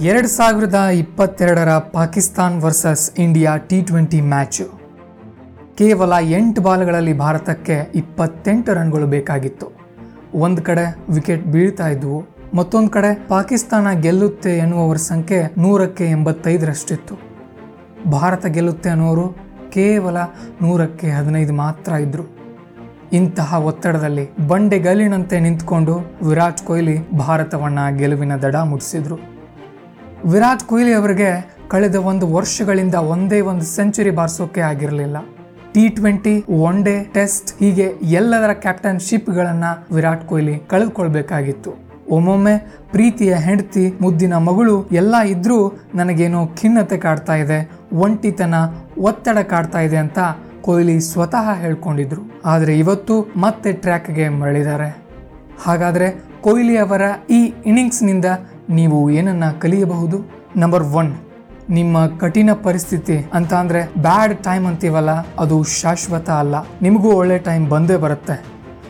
ಎರಡು ಸಾವಿರದ ಇಪ್ಪತ್ತೆರಡರ Pakistan versus India T twenty match. ಕೇವಲ ಎಂಟು ಬಾಲ್ಗಳಲ್ಲಿ ಭಾರತಕ್ಕೆ ಇಪ್ಪತ್ತೆಂಟು ರನ್ಗಳು ಬೇಕಾಗಿತ್ತು. ಒಂದು ಕಡೆ ವಿಕೆಟ್ ಬೀಳ್ತಾ ಇದ್ವು, ಮತ್ತೊಂದು ಕಡೆ ಪಾಕಿಸ್ತಾನ ಗೆಲ್ಲುತ್ತೆ ಎನ್ನುವವರ ಸಂಖ್ಯೆ ನೂರಕ್ಕೆ ಎಂಬತ್ತೈದರಷ್ಟಿತ್ತು. ಭಾರತ ಗೆಲ್ಲುತ್ತೆ ಅನ್ನೋರು ಕೇವಲ ನೂರಕ್ಕೆ ಹದಿನೈದು ಮಾತ್ರ ಇದ್ರು. ಇಂತಹ ಒತ್ತಡದಲ್ಲಿ ಬಂಡೆಗಲ್ಲಿನಂತೆ ನಿಂತ್ಕೊಂಡು ವಿರಾಟ್ ಕೊಹ್ಲಿ ಭಾರತವನ್ನ ಗೆಲುವಿನ ದಡ ಮುಟ್ಟಿಸಿದ್ರು ವಿರಾಟ್ ಕೊಹ್ಲಿ ಅವರಿಗೆ ಕಳೆದ ಒಂದು ವರ್ಷಗಳಿಂದ ಒಂದೇ ಒಂದು ಸೆಂಚುರಿ ಬಾರಿಸೋಕೆ ಆಗಿರಲಿಲ್ಲ. T twenty, one day test ಹೀಗೆ ಎಲ್ಲದರ ಕ್ಯಾಪ್ಟನ್ಶಿಪ್ಗಳನ್ನ ವಿರಾಟ್ ಕೊಹ್ಲಿ ಕಳೆದುಕೊಳ್ಬೇಕಾಗಿತ್ತು. ಒಮ್ಮೊಮ್ಮೆ ಪ್ರೀತಿಯ ಹೆಂಡತಿ, ಮುದ್ದಿನ ಮಗಳು ಎಲ್ಲ ಇದ್ರೂ ನನಗೇನೋ ಖಿನ್ನತೆ ಕಾಡ್ತಾ ಇದೆ, ಒಂಟಿತನ, ಒತ್ತಡ ಕಾಡ್ತಾ ಇದೆ ಅಂತ ಕೊಹ್ಲಿ ಸ್ವತಃ ಹೇಳ್ಕೊಂಡಿದ್ರು. ಆದರೆ ಇವತ್ತು ಮತ್ತೆ ಟ್ರ್ಯಾಕ್ಗೆ ಮರಳಿದ್ದಾರೆ. ಹಾಗಾದರೆ ಕೊಹ್ಲಿ ಅವರ ಈ ಇನ್ನಿಂಗ್ಸ್ನಿಂದ ನೀವು ಏನನ್ನ ಕಲಿಯಬಹುದು? ನಂಬರ್ ಒನ್ ನಿಮ್ಮ ಕಠಿಣ ಪರಿಸ್ಥಿತಿ ಅಂತ ಅಂದ್ರೆ ಬ್ಯಾಡ್ ಟೈಮ್ ಅಂತೀವಲ್ಲ, ಅದು ಶಾಶ್ವತ ಅಲ್ಲ. ನಿಮಗೂ ಒಳ್ಳೆ ಟೈಮ್ ಬಂದೇ ಬರುತ್ತೆ.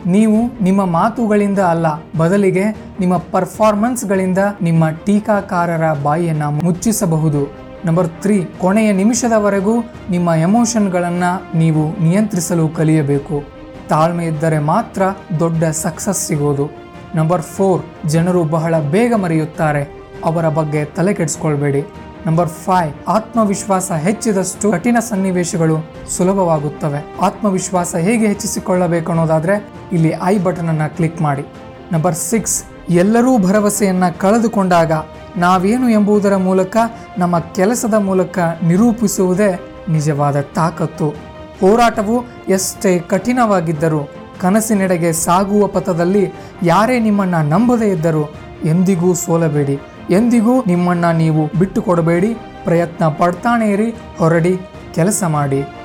ನೀವು ನಿಮ್ಮ ಮಾತುಗಳಿಂದ ಅಲ್ಲ, ಬದಲಿಗೆ ನಿಮ್ಮ ಪರ್ಫಾರ್ಮೆನ್ಸ್ಗಳಿಂದ ನಿಮ್ಮ ಟೀಕಾಕಾರರ ಬಾಯಿಯನ್ನು ಮುಚ್ಚಿಸಬಹುದು. ನಂಬರ್ ತ್ರೀ ಕೊನೆಯ ನಿಮಿಷದವರೆಗೂ ನಿಮ್ಮ ಎಮೋಷನ್ಗಳನ್ನು ನೀವು ನಿಯಂತ್ರಿಸಲು ಕಲಿಯಬೇಕು. ತಾಳ್ಮೆ ಇದ್ದರೆ ಮಾತ್ರ ದೊಡ್ಡ ಸಕ್ಸಸ್ ಸಿಗೋದು. ನಂಬರ್ ಫೋರ್ ಜನರು ಬಹಳ ಬೇಗ ಮರೆಯುತ್ತಾರೆ. ಅವರ ಬಗ್ಗೆ ತಲೆ ಕೆಡಿಸ್ಕೊಳ್ಬೇಡಿ. ನಂಬರ್ ಫೈವ್ ಆತ್ಮವಿಶ್ವಾಸ ಹೆಚ್ಚಿದಷ್ಟು ಕಠಿಣ ಸನ್ನಿವೇಶಗಳು ಸುಲಭವಾಗುತ್ತವೆ. ಆತ್ಮವಿಶ್ವಾಸ ಹೇಗೆ ಹೆಚ್ಚಿಸಿಕೊಳ್ಳಬೇಕು ಅನ್ನೋದಾದ್ರೆ ಇಲ್ಲಿ ಐ ಬಟನ್ ಅನ್ನ ಕ್ಲಿಕ್ ಮಾಡಿ. ನಂಬರ್ ಸಿಕ್ಸ್ ಎಲ್ಲರೂ ಭರವಸೆಯನ್ನ ಕಳೆದುಕೊಂಡಾಗ ನಾವೇನು ಎಂಬುದರ ಮೂಲಕ ನಮ್ಮ ಕೆಲಸದ ಮೂಲಕ ನಿರೂಪಿಸುವುದೇ ನಿಜವಾದ ತಾಕತ್ತು. ಹೋರಾಟವು ಎಷ್ಟೇ ಕಠಿಣವಾಗಿದ್ದರೂ ಕನಸಿನೆಡೆಗೆ ಸಾಗುವ ಪಥದಲ್ಲಿ ಯಾರೇ ನಿಮ್ಮನ್ನ ನಂಬದೇ ಇದ್ದರೂ ಎಂದಿಗೂ ಸೋಲಬೇಡಿ. ಎಂದಿಗೂ ನಿಮ್ಮನ್ನ ನೀವು ಬಿಟ್ಟು ಕೊಡಬೇಡಿ ಪ್ರಯತ್ನ ಪಡ್ತಾನೆ ಇರಿ. ಹೊರಡಿ. ಕೆಲಸ ಮಾಡಿ.